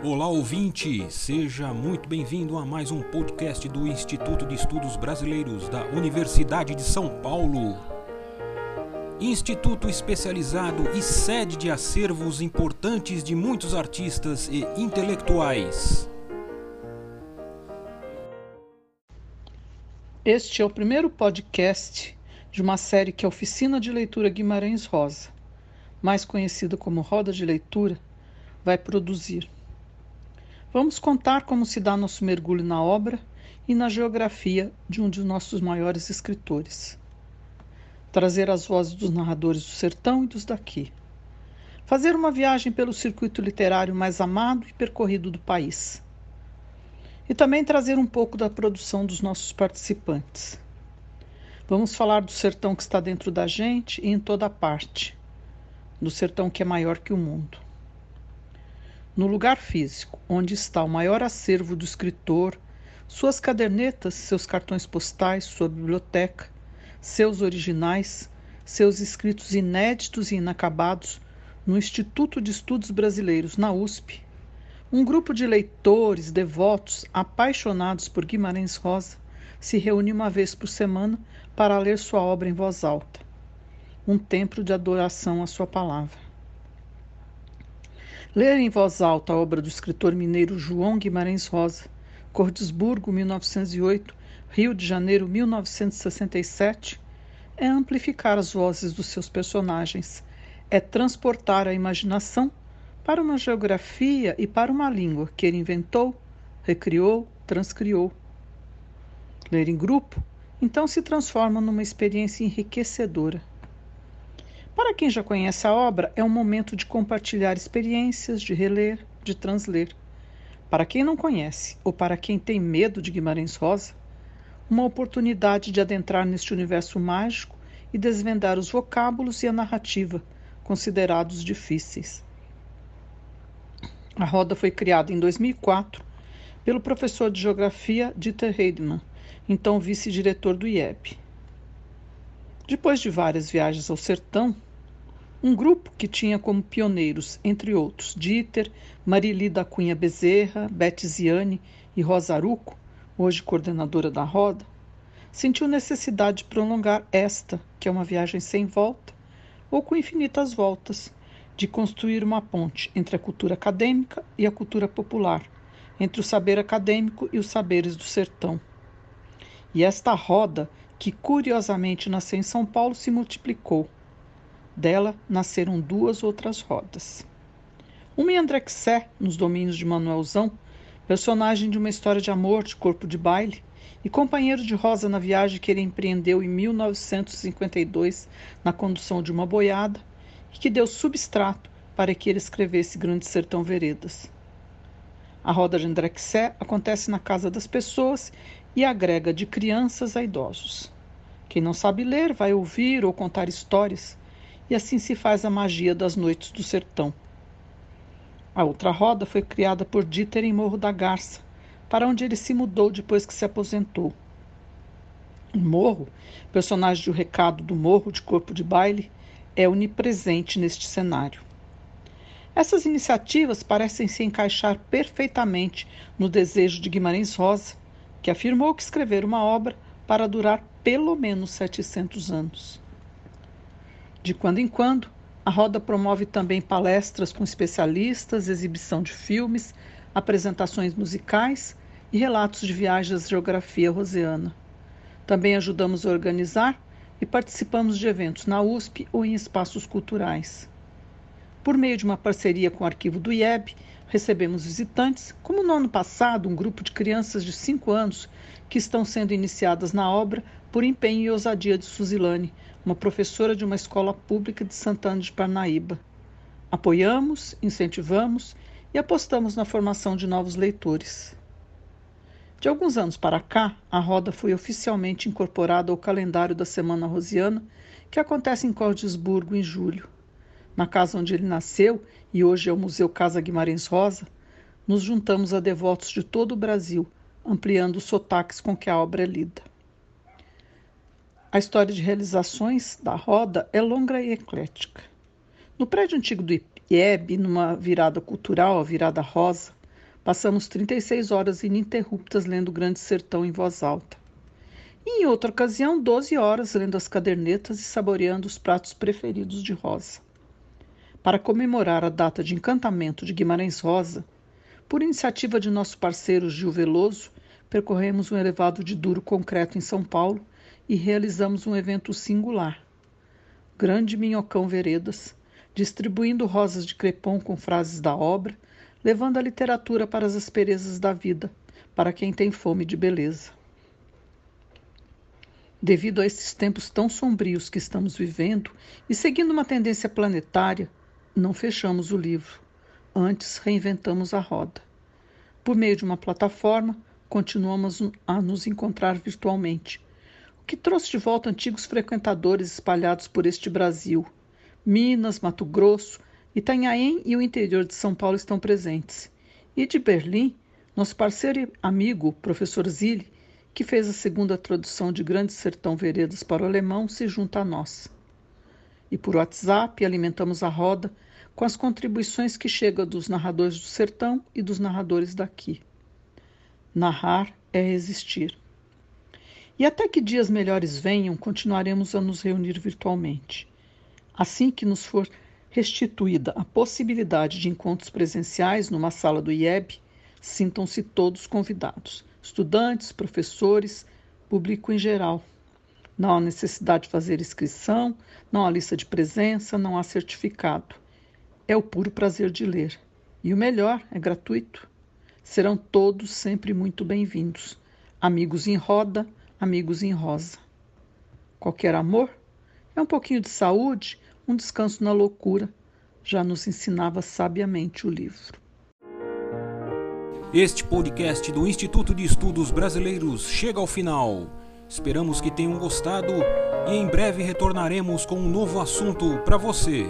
Olá ouvinte, seja muito bem-vindo a mais um podcast do Instituto de Estudos Brasileiros da Universidade de São Paulo. Instituto especializado e sede de acervos importantes de muitos artistas e intelectuais. Este é o primeiro podcast de uma série que é a Oficina de Leitura Guimarães Rosa, mais conhecida como Roda de Leitura, vai produzir. Vamos contar como se dá nosso mergulho na obra e na geografia de um de nossos maiores escritores. Trazer as vozes dos narradores do sertão e dos daqui. Fazer uma viagem pelo circuito literário mais amado e percorrido do país. E também trazer um pouco da produção dos nossos participantes. Vamos falar do sertão que está dentro da gente e em toda parte, do sertão que é maior que o mundo no lugar físico, onde está o maior acervo do escritor, suas cadernetas, seus cartões postais, sua biblioteca, seus originais, seus escritos inéditos e inacabados no Instituto de Estudos Brasileiros, na USP, um grupo de leitores, devotos, apaixonados por Guimarães Rosa, se reúne uma vez por semana para ler sua obra em voz alta. Um templo de adoração à sua palavra. Ler em voz alta a obra do escritor mineiro João Guimarães Rosa, Cordesburgo, 1908, Rio de Janeiro, 1967, é amplificar as vozes dos seus personagens, é transportar a imaginação para uma geografia e para uma língua que ele inventou, recriou, transcriou. Ler em grupo, então, se transforma numa experiência enriquecedora. Para quem já conhece a obra, é um momento de compartilhar experiências, de reler, de transler. Para quem não conhece, ou para quem tem medo de Guimarães Rosa, uma oportunidade de adentrar neste universo mágico e desvendar os vocábulos e a narrativa, considerados difíceis. A roda foi criada em 2004 pelo professor de geografia Dieter Heidemann, então vice-diretor do IEP. Depois de várias viagens ao sertão, um grupo que tinha como pioneiros, entre outros, Dieter, Marili da Cunha Bezerra, Bete Ziane e Rosa Aruco, hoje coordenadora da roda, sentiu necessidade de prolongar esta, que é uma viagem sem volta, ou com infinitas voltas, de construir uma ponte entre a cultura acadêmica e a cultura popular, entre o saber acadêmico e os saberes do sertão. E esta roda, que curiosamente nasceu em São Paulo, se multiplicou dela nasceram duas outras rodas. Uma em Andrexé, nos domínios de Manuelzão, personagem de uma história de amor de corpo de baile, e companheiro de Rosa na viagem que ele empreendeu em 1952 na condução de uma boiada e que deu substrato para que ele escrevesse Grande Sertão Veredas. A roda de Andrexé acontece na casa das pessoas e agrega de crianças a idosos. Quem não sabe ler vai ouvir ou contar histórias e assim se faz a magia das noites do sertão. A outra roda foi criada por Dieter em Morro da Garça, para onde ele se mudou depois que se aposentou. O Morro, personagem do recado do Morro de Corpo de Baile, é onipresente neste cenário. Essas iniciativas parecem se encaixar perfeitamente no desejo de Guimarães Rosa, que afirmou que escrever uma obra para durar pelo menos 700 anos. De quando em quando, a roda promove também palestras com especialistas, exibição de filmes, apresentações musicais e relatos de viagens à geografia roseana. Também ajudamos a organizar e participamos de eventos na USP ou em espaços culturais. Por meio de uma parceria com o arquivo do IEB, recebemos visitantes, como no ano passado, um grupo de crianças de 5 anos que estão sendo iniciadas na obra por empenho e ousadia de Suzilane, uma professora de uma escola pública de Santana de Parnaíba. Apoiamos, incentivamos e apostamos na formação de novos leitores. De alguns anos para cá, a roda foi oficialmente incorporada ao calendário da Semana Rosiana, que acontece em Cordesburgo em julho. Na casa onde ele nasceu, e hoje é o Museu Casa Guimarães Rosa, nos juntamos a devotos de todo o Brasil, ampliando os sotaques com que a obra é lida. A história de realizações da roda é longa e eclética. No prédio antigo do IEB, numa virada cultural, a virada rosa, Passamos 36 horas ininterruptas lendo o Grande Sertão em voz alta. E em outra ocasião, 12 horas lendo as cadernetas e saboreando os pratos preferidos de Rosa. Para comemorar a data de encantamento de Guimarães Rosa, por iniciativa de nosso parceiro Gil Veloso, percorremos um elevado de duro concreto em São Paulo e realizamos um evento singular. Grande Minhocão Veredas, distribuindo rosas de crepom com frases da obra, levando a literatura para as asperezas da vida, para quem tem fome de beleza. Devido a esses tempos tão sombrios que estamos vivendo e seguindo uma tendência planetária, não fechamos o livro. Antes, reinventamos a roda. Por meio de uma plataforma, continuamos a nos encontrar virtualmente, que trouxe de volta antigos frequentadores espalhados por este Brasil. Minas, Mato Grosso, Itanhaém e o interior de São Paulo estão presentes. E de Berlim, nosso parceiro e amigo, professor Zilli, que fez a segunda tradução de Grande Sertão Veredas para o alemão, se junta a nós. E por WhatsApp alimentamos a roda com as contribuições que chegam dos narradores do sertão e dos narradores daqui. Narrar é existir. E até que dias melhores venham, continuaremos a nos reunir virtualmente. Assim que nos for restituída a possibilidade de encontros presenciais numa sala do IEB, sintam-se todos convidados, estudantes, professores, público em geral. Não há necessidade de fazer inscrição, não há lista de presença, não há certificado. É o puro prazer de ler. E o melhor, é gratuito. Serão todos sempre muito bem-vindos. Amigos em roda, amigos em rosa. Qualquer amor é um pouquinho de saúde, um descanso na loucura, já nos ensinava sabiamente o livro. Este podcast do Instituto de Estudos Brasileiros chega ao final. Esperamos que tenham gostado e em breve retornaremos com um novo assunto para você.